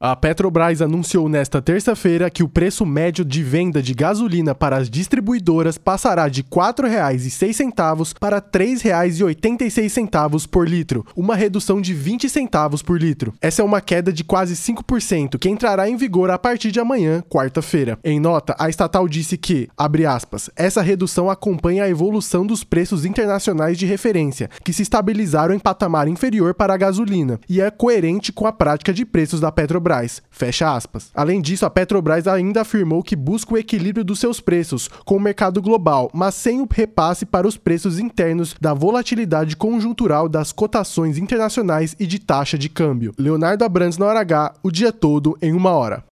A Petrobras anunciou nesta terça-feira que o preço médio de venda de gasolina para as distribuidoras passará de R$ 4,06 para R$ 3,86 por litro, uma redução de 20 centavos por litro. Essa é uma queda de quase 5% que entrará em vigor a partir de amanhã, quarta-feira. Em nota, a estatal disse que, abre aspas, essa redução acompanha a evolução dos preços internacionais de referência, que se estabilizaram em patamar inferior para a gasolina, e é coerente com a prática de preços da Petrobras Petrobras. Fecha aspas. Além disso, a Petrobras ainda afirmou que busca o equilíbrio dos seus preços com o mercado global, mas sem o repasse para os preços internos da volatilidade conjuntural das cotações internacionais e de taxa de câmbio. Leonardo Abrantes na hora H, o dia todo em uma hora.